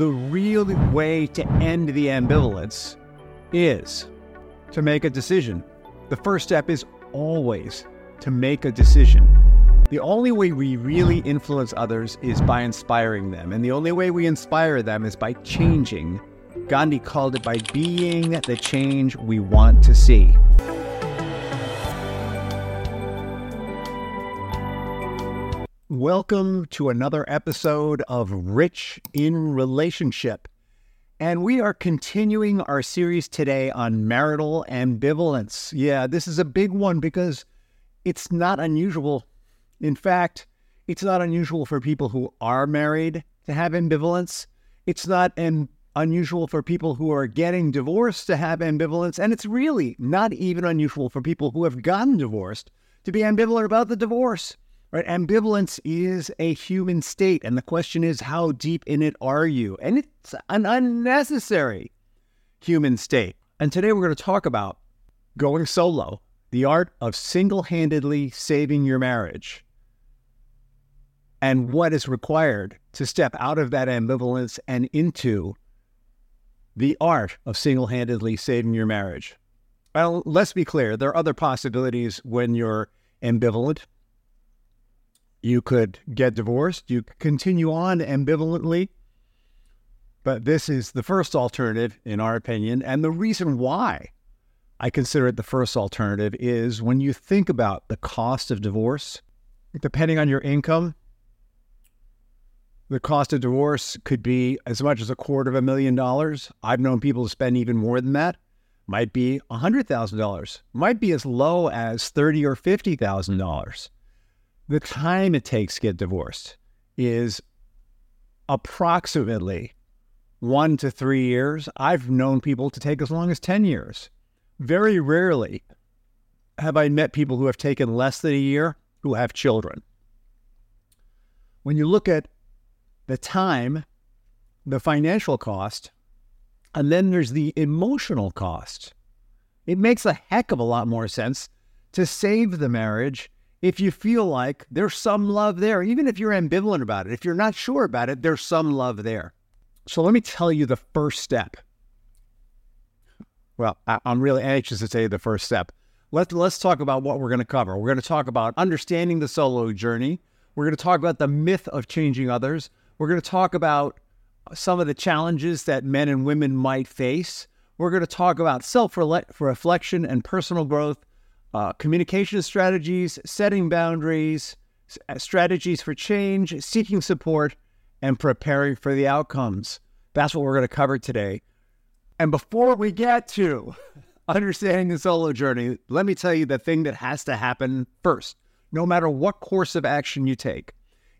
The real way to end the ambivalence is to make a decision. The first step is always to make a decision. The only way we really influence others is by inspiring them, and the only way we inspire them is by changing. Gandhi called it by being the change we want to see. Welcome to another episode of Rich in Relationship. And we are continuing our series today on marital ambivalence. Yeah, this is a big one because it's not unusual. In fact, it's not unusual for people who are married to have ambivalence. It's not an unusual for people who are getting divorced to have ambivalence. And it's really not even unusual for people who have gotten divorced to be ambivalent about the divorce. Right? Ambivalence is a human state. And the question is, how deep in it are you? And it's an unnecessary human state. And today we're going to talk about going solo, the art of single handedly saving your marriage, and what is required to step out of that ambivalence and into the art of single handedly saving your marriage. Well, let's be clear there are other possibilities when you're ambivalent you could get divorced. You continue on ambivalently. But this is the first alternative, in our opinion. And the reason why I consider it the first alternative is when you think about the cost of divorce, depending on your income, the cost of divorce could be as much as a quarter of a million dollars. I've known people to spend even more than that. Might be $100,000. Might be as low as 30 or $50,000 the time it takes to get divorced is approximately one to three years. I've known people to take as long as 10 years. Very rarely have I met people who have taken less than a year who have children. When you look at the time, the financial cost, and then there's the emotional cost, it makes a heck of a lot more sense to save the marriage if you feel like there's some love there, even if you're ambivalent about it, if you're not sure about it, there's some love there. So let me tell you the first step. Well, I'm really anxious to tell you the first step. Let's, let's talk about what we're going to cover. We're going to talk about understanding the solo journey. We're going to talk about the myth of changing others. We're going to talk about some of the challenges that men and women might face. We're going to talk about self reflection and personal growth uh, communication strategies, setting boundaries, uh, strategies for change, seeking support, and preparing for the outcomes. That's what we're going to cover today. And before we get to understanding the solo journey, let me tell you the thing that has to happen first, no matter what course of action you take.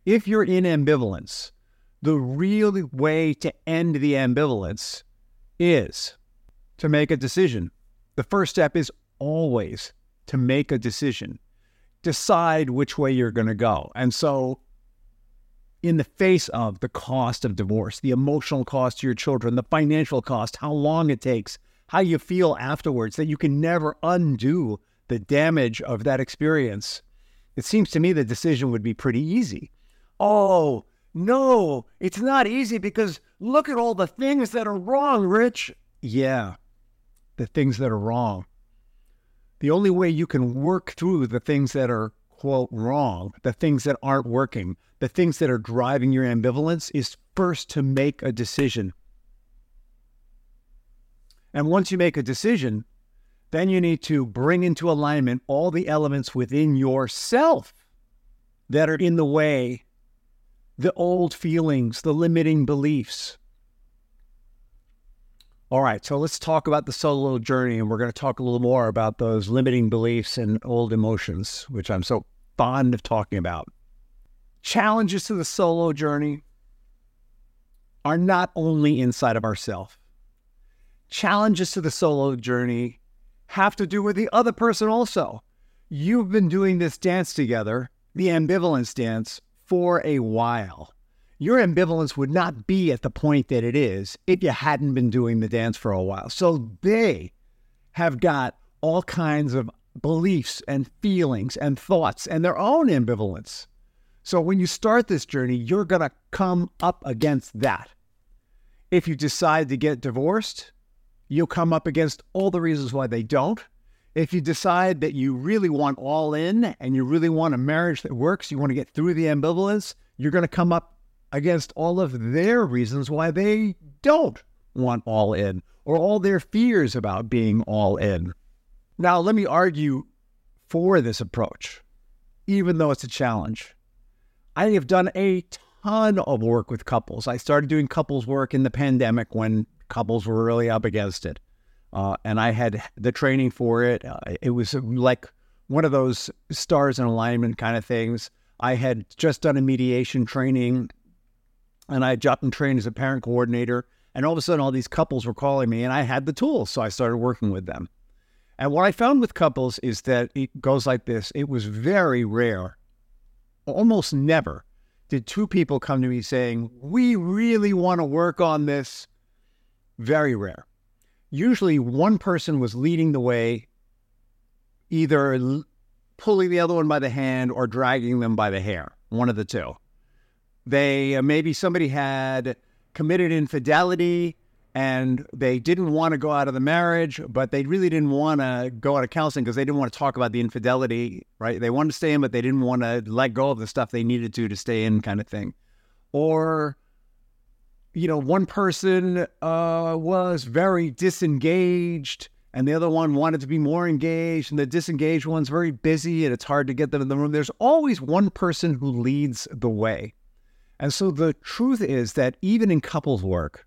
If you're in ambivalence, the real way to end the ambivalence is to make a decision. The first step is always to make a decision, decide which way you're going to go. And so, in the face of the cost of divorce, the emotional cost to your children, the financial cost, how long it takes, how you feel afterwards, that you can never undo the damage of that experience, it seems to me the decision would be pretty easy. Oh, no, it's not easy because look at all the things that are wrong, Rich. Yeah, the things that are wrong the only way you can work through the things that are, quote, wrong, the things that aren't working, the things that are driving your ambivalence is first to make a decision. And once you make a decision, then you need to bring into alignment all the elements within yourself that are in the way the old feelings, the limiting beliefs, all right, so let's talk about the solo journey, and we're going to talk a little more about those limiting beliefs and old emotions, which I'm so fond of talking about. Challenges to the solo journey are not only inside of ourselves. Challenges to the solo journey have to do with the other person also. You've been doing this dance together, the ambivalence dance, for a while your ambivalence would not be at the point that it is if you hadn't been doing the dance for a while. So they have got all kinds of beliefs and feelings and thoughts and their own ambivalence. So when you start this journey, you're going to come up against that. If you decide to get divorced, you'll come up against all the reasons why they don't. If you decide that you really want all in and you really want a marriage that works, you want to get through the ambivalence, you're going to come up against all of their reasons why they don't want all in or all their fears about being all in. Now, let me argue for this approach, even though it's a challenge. I have done a ton of work with couples. I started doing couples work in the pandemic when couples were really up against it. Uh, and I had the training for it. Uh, it was like one of those stars in alignment kind of things. I had just done a mediation training and I jumped and trained as a parent coordinator. And all of a sudden, all these couples were calling me, and I had the tools. So I started working with them. And what I found with couples is that it goes like this it was very rare, almost never, did two people come to me saying, We really want to work on this. Very rare. Usually, one person was leading the way, either pulling the other one by the hand or dragging them by the hair, one of the two. They uh, maybe somebody had committed infidelity and they didn't want to go out of the marriage, but they really didn't want to go out of counseling because they didn't want to talk about the infidelity, right? They wanted to stay in, but they didn't want to let go of the stuff they needed to to stay in, kind of thing. Or, you know, one person uh, was very disengaged and the other one wanted to be more engaged, and the disengaged one's very busy and it's hard to get them in the room. There's always one person who leads the way. And so the truth is that even in couples work,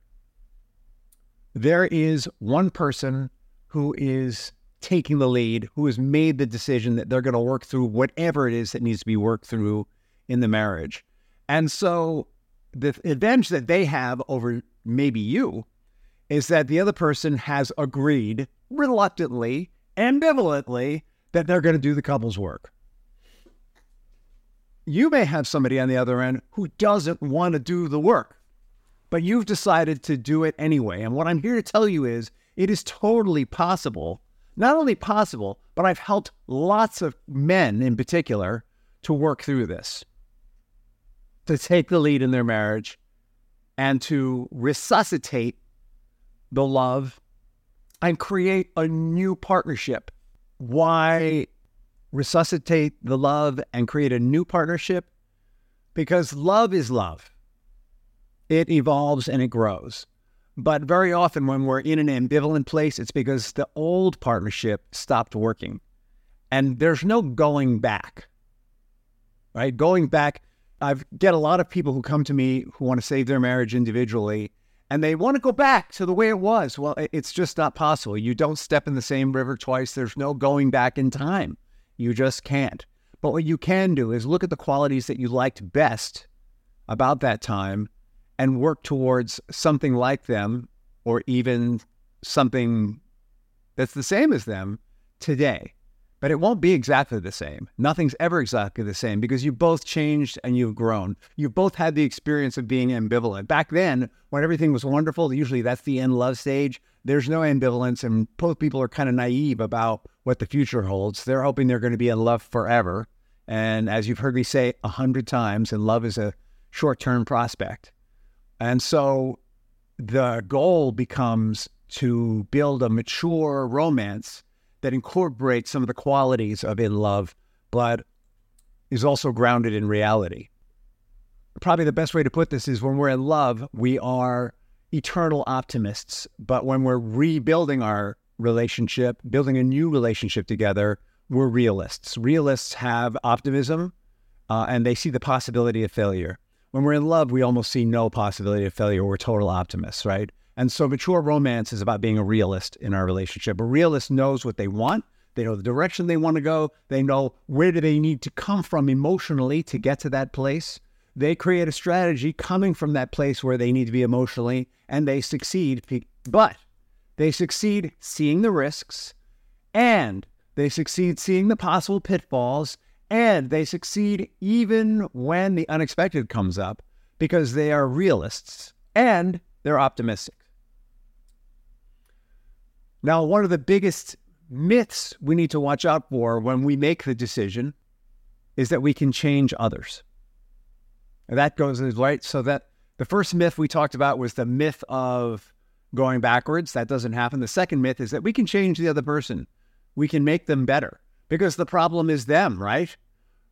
there is one person who is taking the lead, who has made the decision that they're going to work through whatever it is that needs to be worked through in the marriage. And so the advantage that they have over maybe you is that the other person has agreed reluctantly, ambivalently, that they're going to do the couple's work you may have somebody on the other end who doesn't want to do the work, but you've decided to do it anyway. And what I'm here to tell you is it is totally possible, not only possible, but I've helped lots of men in particular to work through this, to take the lead in their marriage and to resuscitate the love and create a new partnership. Why resuscitate the love and create a new partnership because love is love. It evolves and it grows. But very often, when we're in an ambivalent place, it's because the old partnership stopped working. And there's no going back, right? Going back, I get a lot of people who come to me who want to save their marriage individually and they want to go back to the way it was. Well, it's just not possible. You don't step in the same river twice. There's no going back in time. You just can't. But what you can do is look at the qualities that you liked best about that time and work towards something like them or even something that's the same as them today. But it won't be exactly the same. Nothing's ever exactly the same because you've both changed and you've grown. You've both had the experience of being ambivalent. Back then, when everything was wonderful, usually that's the end love stage there's no ambivalence, and both people are kind of naive about what the future holds. They're hoping they're going to be in love forever. And as you've heard me say a hundred times, and love is a short term prospect. And so the goal becomes to build a mature romance that incorporates some of the qualities of in love, but is also grounded in reality. Probably the best way to put this is when we're in love, we are eternal optimists, but when we're rebuilding our relationship, building a new relationship together, we're realists. Realists have optimism uh, and they see the possibility of failure. When we're in love, we almost see no possibility of failure. We're total optimists, right? And so mature romance is about being a realist in our relationship. A realist knows what they want. They know the direction they want to go. They know where do they need to come from emotionally to get to that place. They create a strategy coming from that place where they need to be emotionally, and they succeed. But they succeed seeing the risks, and they succeed seeing the possible pitfalls, and they succeed even when the unexpected comes up because they are realists and they're optimistic. Now, one of the biggest myths we need to watch out for when we make the decision is that we can change others. And that goes right. So that The first myth we talked about was the myth of going backwards. That doesn't happen. The second myth is that we can change the other person, we can make them better because the problem is them, right?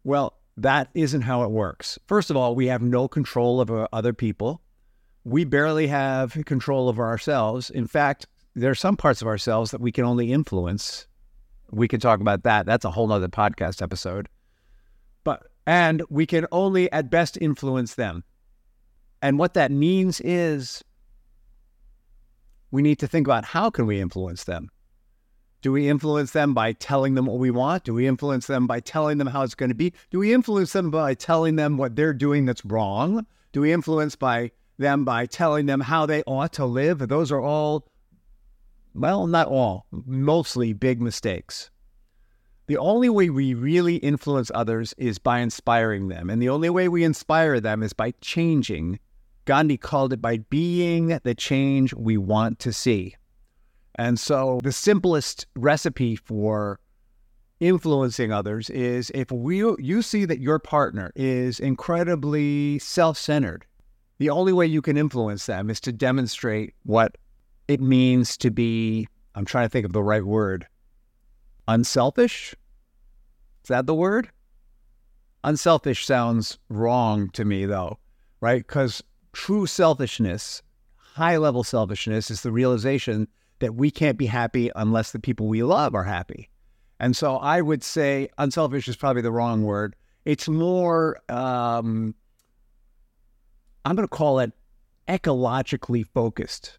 Well, that isn't how it works. First of all, we have no control over uh, other people. We barely have control over ourselves. In fact, there are some parts of ourselves that we can only influence. We can talk about that. That's a whole nother podcast episode. And we can only at best influence them. And what that means is we need to think about how can we influence them? Do we influence them by telling them what we want? Do we influence them by telling them how it's going to be? Do we influence them by telling them what they're doing that's wrong? Do we influence by them by telling them how they ought to live? Those are all well, not all, mostly big mistakes. The only way we really influence others is by inspiring them. And the only way we inspire them is by changing. Gandhi called it by being the change we want to see. And so the simplest recipe for influencing others is if we, you see that your partner is incredibly self centered, the only way you can influence them is to demonstrate what it means to be, I'm trying to think of the right word, unselfish. Is that the word? Unselfish sounds wrong to me, though, right? Because true selfishness, high level selfishness, is the realization that we can't be happy unless the people we love are happy. And so I would say unselfish is probably the wrong word. It's more, um, I'm going to call it ecologically focused.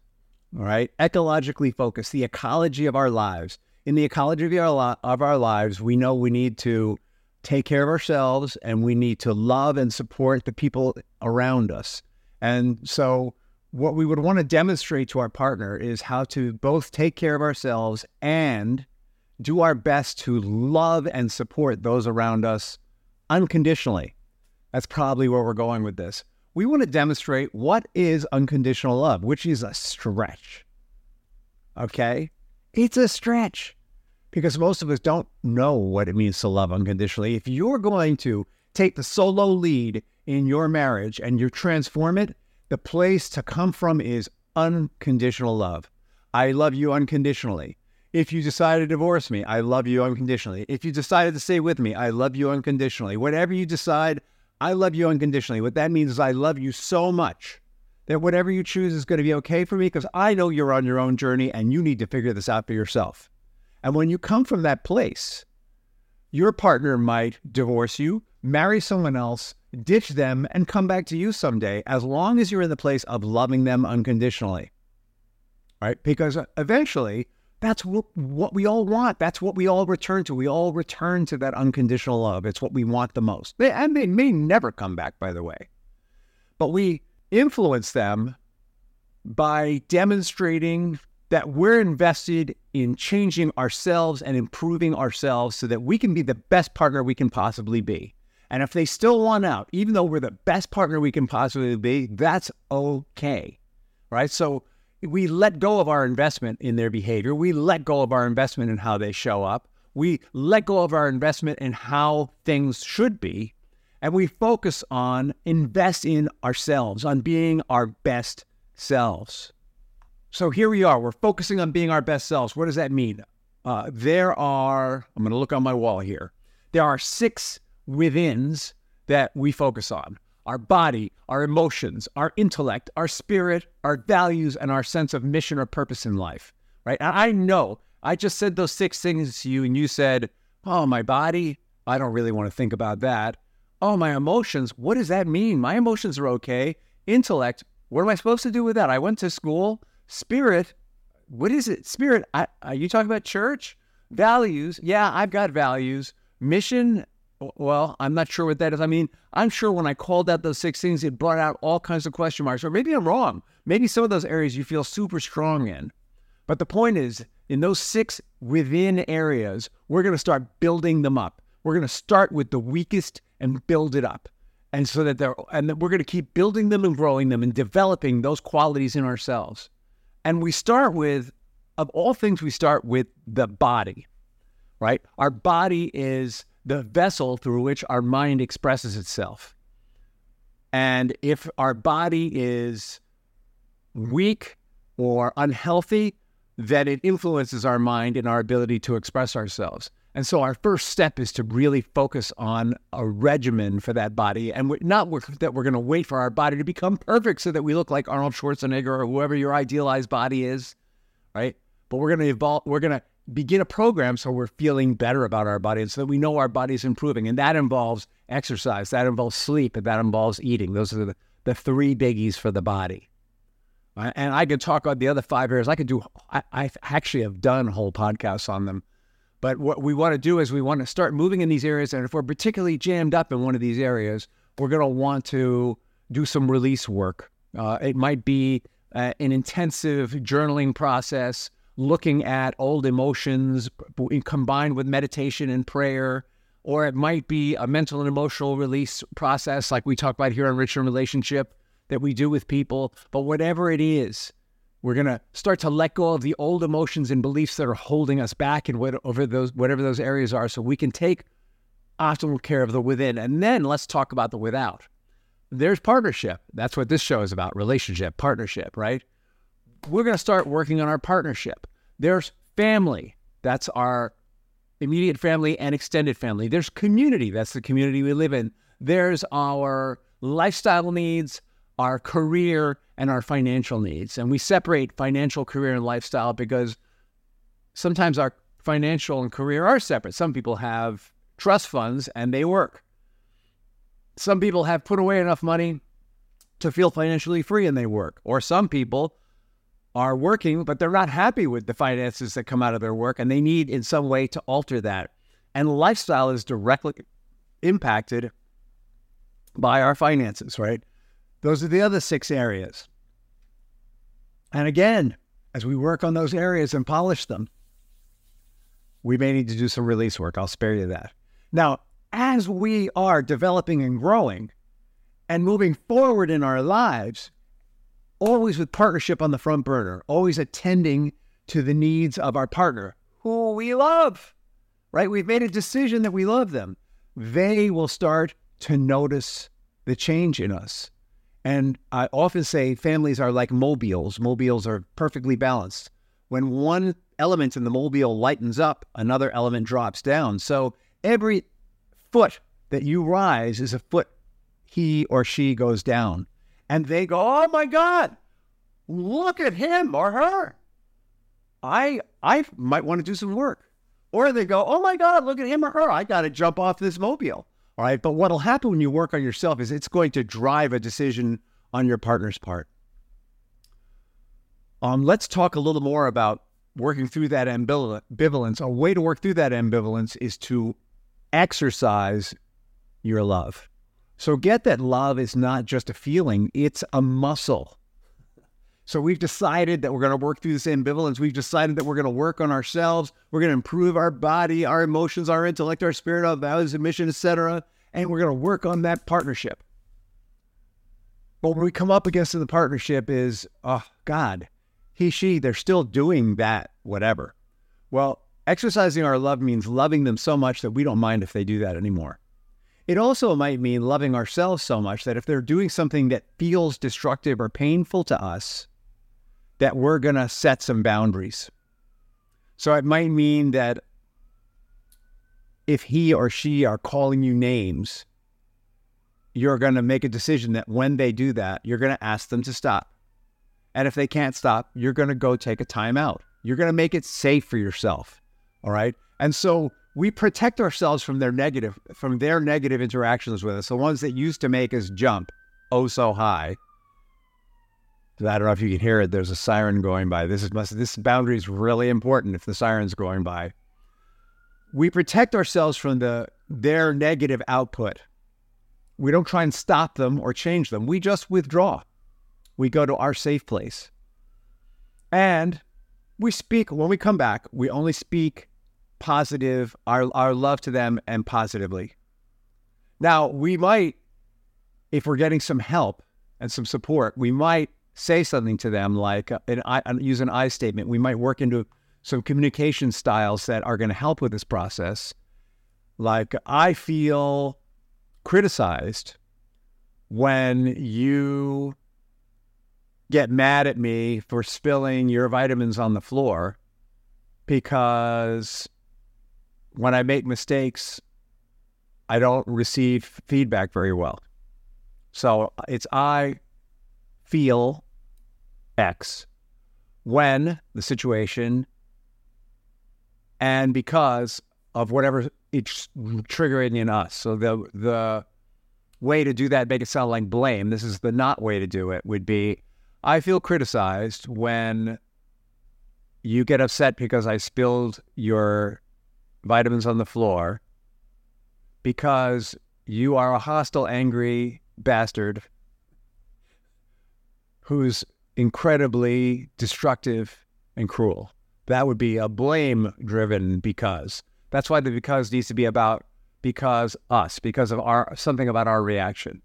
All right, ecologically focused, the ecology of our lives. In the ecology of our, of our lives, we know we need to take care of ourselves and we need to love and support the people around us. And so what we would want to demonstrate to our partner is how to both take care of ourselves and do our best to love and support those around us unconditionally. That's probably where we're going with this. We want to demonstrate what is unconditional love, which is a stretch. Okay? It's a stretch because most of us don't know what it means to love unconditionally. If you're going to take the solo lead in your marriage and you transform it, the place to come from is unconditional love. I love you unconditionally. If you decide to divorce me, I love you unconditionally. If you decided to stay with me, I love you unconditionally. Whatever you decide, I love you unconditionally. What that means is I love you so much that whatever you choose is going to be okay for me because I know you're on your own journey and you need to figure this out for yourself. And when you come from that place, your partner might divorce you, marry someone else, ditch them, and come back to you someday, as long as you're in the place of loving them unconditionally. Right? Because uh, eventually, that's what, what we all want. That's what we all return to. We all return to that unconditional love. It's what we want the most. And they may never come back, by the way. But we influence them by demonstrating that we're invested in changing ourselves and improving ourselves so that we can be the best partner we can possibly be. And if they still want out, even though we're the best partner we can possibly be, that's okay. Right? So we let go of our investment in their behavior. We let go of our investment in how they show up. We let go of our investment in how things should be. And we focus on invest in ourselves, on being our best selves. So here we are. We're focusing on being our best selves. What does that mean? Uh, there are, I'm going to look on my wall here. There are six withins that we focus on our body, our emotions, our intellect, our spirit, our values, and our sense of mission or purpose in life. Right. And I know I just said those six things to you, and you said, Oh, my body, I don't really want to think about that. Oh, my emotions, what does that mean? My emotions are okay. Intellect, what am I supposed to do with that? I went to school. Spirit, what is it? Spirit, I, are you talking about church? Values, yeah, I've got values. Mission, well, I'm not sure what that is. I mean, I'm sure when I called out those six things, it brought out all kinds of question marks. Or maybe I'm wrong. Maybe some of those areas you feel super strong in. But the point is, in those six within areas, we're going to start building them up. We're going to start with the weakest and build it up. And so that they're, and we're going to keep building them and growing them and developing those qualities in ourselves. And we start with, of all things, we start with the body, right? Our body is the vessel through which our mind expresses itself. And if our body is weak or unhealthy, then it influences our mind and our ability to express ourselves. And so our first step is to really focus on a regimen for that body, and we're not that we're going to wait for our body to become perfect so that we look like Arnold Schwarzenegger or whoever your idealized body is, right? But we're going to evolve. We're going to begin a program so we're feeling better about our body, and so that we know our body's improving. And that involves exercise, that involves sleep, and that involves eating. Those are the, the three biggies for the body. And I could talk about the other five areas. I could do. I, I actually have done whole podcasts on them but what we want to do is we want to start moving in these areas. And if we're particularly jammed up in one of these areas, we're going to want to do some release work. Uh, it might be uh, an intensive journaling process, looking at old emotions combined with meditation and prayer. Or it might be a mental and emotional release process, like we talk about here on Rich in Relationship, that we do with people. But whatever it is, we're going to start to let go of the old emotions and beliefs that are holding us back and whatever those, whatever those areas are so we can take optimal care of the within. And then let's talk about the without. There's partnership. That's what this show is about relationship, partnership, right? We're going to start working on our partnership. There's family. That's our immediate family and extended family. There's community. That's the community we live in. There's our lifestyle needs, our career, and our financial needs. And we separate financial, career, and lifestyle because sometimes our financial and career are separate. Some people have trust funds and they work. Some people have put away enough money to feel financially free and they work. Or some people are working, but they're not happy with the finances that come out of their work and they need in some way to alter that. And lifestyle is directly impacted by our finances, right? Those are the other six areas. And again, as we work on those areas and polish them, we may need to do some release work. I'll spare you that. Now, as we are developing and growing and moving forward in our lives, always with partnership on the front burner, always attending to the needs of our partner, who we love, right? We've made a decision that we love them. They will start to notice the change in us. And I often say families are like mobiles. Mobiles are perfectly balanced. When one element in the mobile lightens up, another element drops down. So every foot that you rise is a foot he or she goes down. And they go, oh my God, look at him or her. I I might want to do some work. Or they go, oh my God, look at him or her. I got to jump off this mobile. All right. But what'll happen when you work on yourself is it's going to drive a decision on your partner's part. Um, let's talk a little more about working through that ambivalence. A way to work through that ambivalence is to exercise your love. So get that love is not just a feeling, it's a muscle. So we've decided that we're going to work through this ambivalence. We've decided that we're going to work on ourselves. We're going to improve our body, our emotions, our intellect, our spirit, our values and mission, etc. And we're going to work on that partnership. But when we come up against in the partnership is, oh God, he, she, they're still doing that, whatever. Well, exercising our love means loving them so much that we don't mind if they do that anymore. It also might mean loving ourselves so much that if they're doing something that feels destructive or painful to us, that we're going to set some boundaries. So it might mean that if he or she are calling you names, you're going to make a decision that when they do that, you're going to ask them to stop. And if they can't stop, you're going to go take a timeout. You're going to make it safe for yourself. All right. And so we protect ourselves from their negative, from their negative interactions with us. The ones that used to make us jump oh so high I don't know if you can hear it. There's a siren going by. This is this boundary is really important. If the siren's going by, we protect ourselves from the their negative output. We don't try and stop them or change them. We just withdraw. We go to our safe place, and we speak when we come back. We only speak positive our our love to them and positively. Now we might, if we're getting some help and some support, we might say something to them like uh, an I, use an I statement. We might work into some communication styles that are going to help with this process. Like I feel criticized when you get mad at me for spilling your vitamins on the floor because when I make mistakes, I don't receive feedback very well. So it's I feel X when the situation and because of whatever it's triggering in us. So the the way to do that, make it sound like blame. This is the not way to do it. Would be I feel criticized when you get upset because I spilled your vitamins on the floor because you are a hostile, angry bastard who's incredibly destructive and cruel. That would be a blame driven because. That's why the because needs to be about because us, because of our something about our reaction.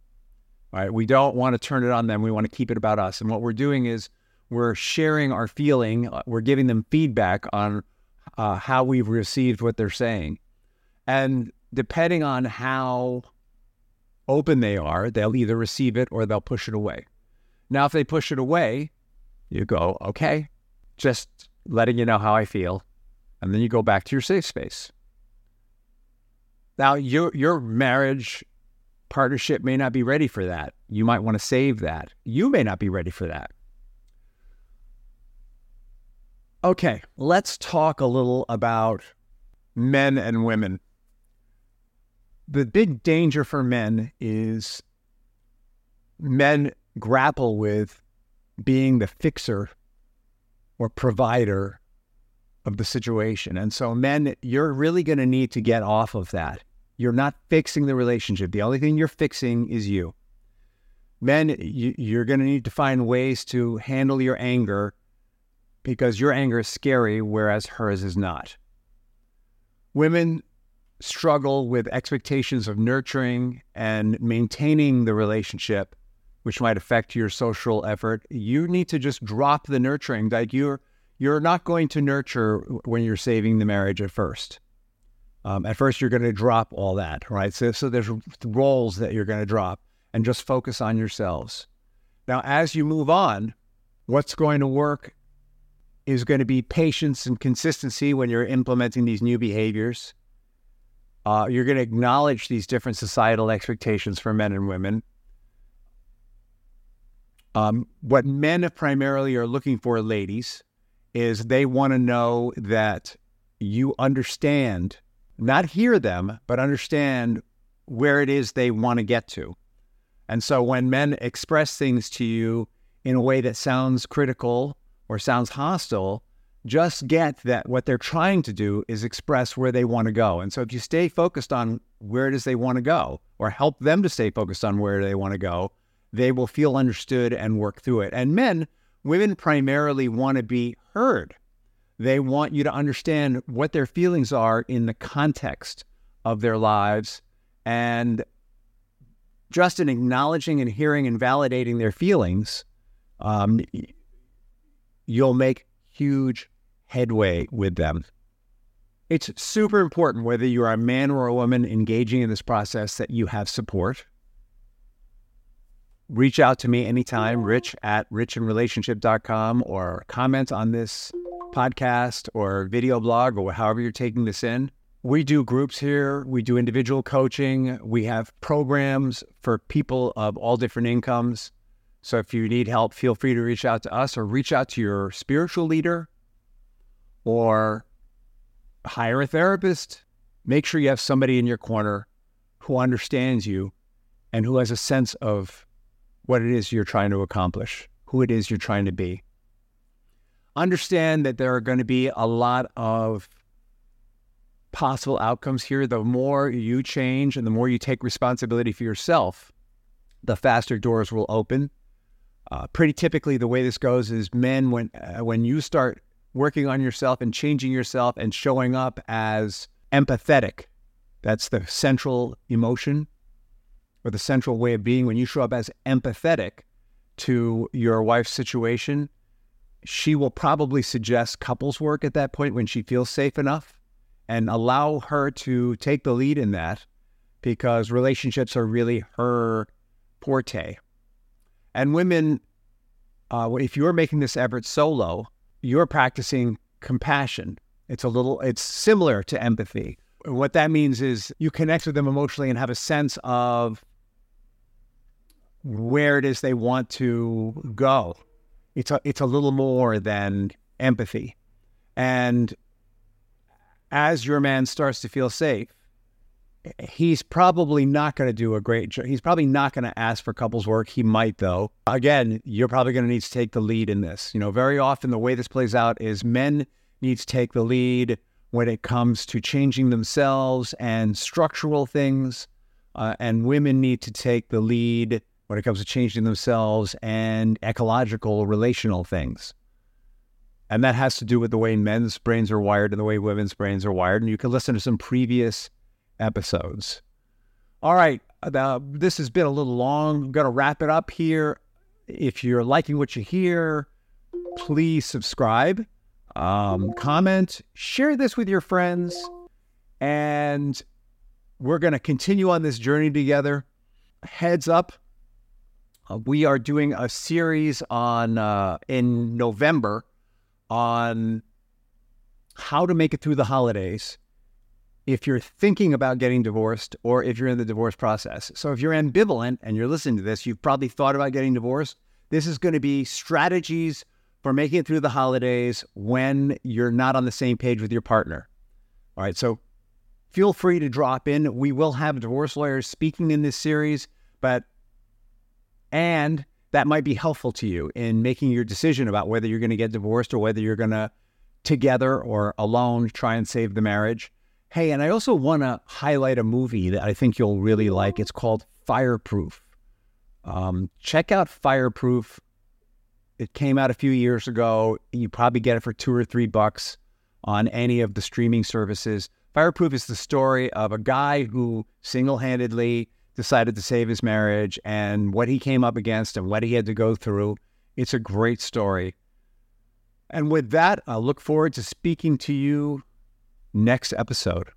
Right? We don't want to turn it on them. We want to keep it about us. And what we're doing is we're sharing our feeling. Uh, we're giving them feedback on uh, how we've received what they're saying. And depending on how open they are, they'll either receive it or they'll push it away. Now, if they push it away, you go, okay, just letting you know how I feel. And then you go back to your safe space. Now, your, your marriage partnership may not be ready for that. You might want to save that. You may not be ready for that. Okay, let's talk a little about men and women. The big danger for men is men grapple with being the fixer or provider of the situation. And so, men, you're really going to need to get off of that. You're not fixing the relationship. The only thing you're fixing is you. Men, you, are going to need to find ways to handle your anger because your anger is scary, whereas hers is not. Women struggle with expectations of nurturing and maintaining the relationship, which might affect your social effort. You need to just drop the nurturing. Like you're you're not going to nurture when you're saving the marriage at first. Um, at first, you're going to drop all that, right? So, so there's roles that you're going to drop and just focus on yourselves. Now, as you move on, what's going to work is going to be patience and consistency when you're implementing these new behaviors. Uh, you're going to acknowledge these different societal expectations for men and women. Um, what men primarily are looking for, ladies, is they want to know that you understand not hear them, but understand where it is they want to get to. And so when men express things to you in a way that sounds critical or sounds hostile, just get that what they're trying to do is express where they want to go. And so if you stay focused on where it is they want to go or help them to stay focused on where they want to go, they will feel understood and work through it. And men, women primarily want to be heard. They want you to understand what their feelings are in the context of their lives. And just in acknowledging and hearing and validating their feelings, um, you'll make huge headway with them. It's super important whether you are a man or a woman engaging in this process that you have support. Reach out to me anytime, rich at richinrelationship.com, or comment on this podcast or video blog or however you're taking this in. We do groups here, we do individual coaching, we have programs for people of all different incomes. So if you need help, feel free to reach out to us or reach out to your spiritual leader or hire a therapist. Make sure you have somebody in your corner who understands you and who has a sense of what it is you're trying to accomplish, who it is you're trying to be understand that there are going to be a lot of possible outcomes here. The more you change and the more you take responsibility for yourself, the faster doors will open. Uh, pretty typically, the way this goes is men when uh, when you start working on yourself and changing yourself and showing up as empathetic. That's the central emotion or the central way of being. When you show up as empathetic to your wife's situation, she will probably suggest couples work at that point when she feels safe enough and allow her to take the lead in that because relationships are really her forte. And women, uh, if you're making this effort solo, you're practicing compassion. It's a little, it's similar to empathy. What that means is you connect with them emotionally and have a sense of where it is they want to go. It's a, it's a little more than empathy. And as your man starts to feel safe, he's probably not going to do a great job. He's probably not going to ask for couples work. He might, though. Again, you're probably going to need to take the lead in this. You know, very often the way this plays out is men need to take the lead when it comes to changing themselves and structural things, uh, and women need to take the lead when it comes to changing themselves and ecological relational things. And that has to do with the way men's brains are wired and the way women's brains are wired. And you can listen to some previous episodes. All right. This has been a little long. I'm going to wrap it up here. If you're liking what you hear, please subscribe, um, comment, share this with your friends, and we're going to continue on this journey together. Heads up, we are doing a series on uh, in November on how to make it through the holidays if you're thinking about getting divorced or if you're in the divorce process. So if you're ambivalent and you're listening to this, you've probably thought about getting divorced. This is going to be strategies for making it through the holidays when you're not on the same page with your partner. All right, so feel free to drop in. We will have divorce lawyers speaking in this series, but and that might be helpful to you in making your decision about whether you're going to get divorced or whether you're going to together or alone try and save the marriage. Hey, and I also want to highlight a movie that I think you'll really like. It's called Fireproof. Um, check out Fireproof. It came out a few years ago. You probably get it for two or three bucks on any of the streaming services. Fireproof is the story of a guy who single handedly decided to save his marriage and what he came up against and what he had to go through. It's a great story. And with that, I look forward to speaking to you next episode.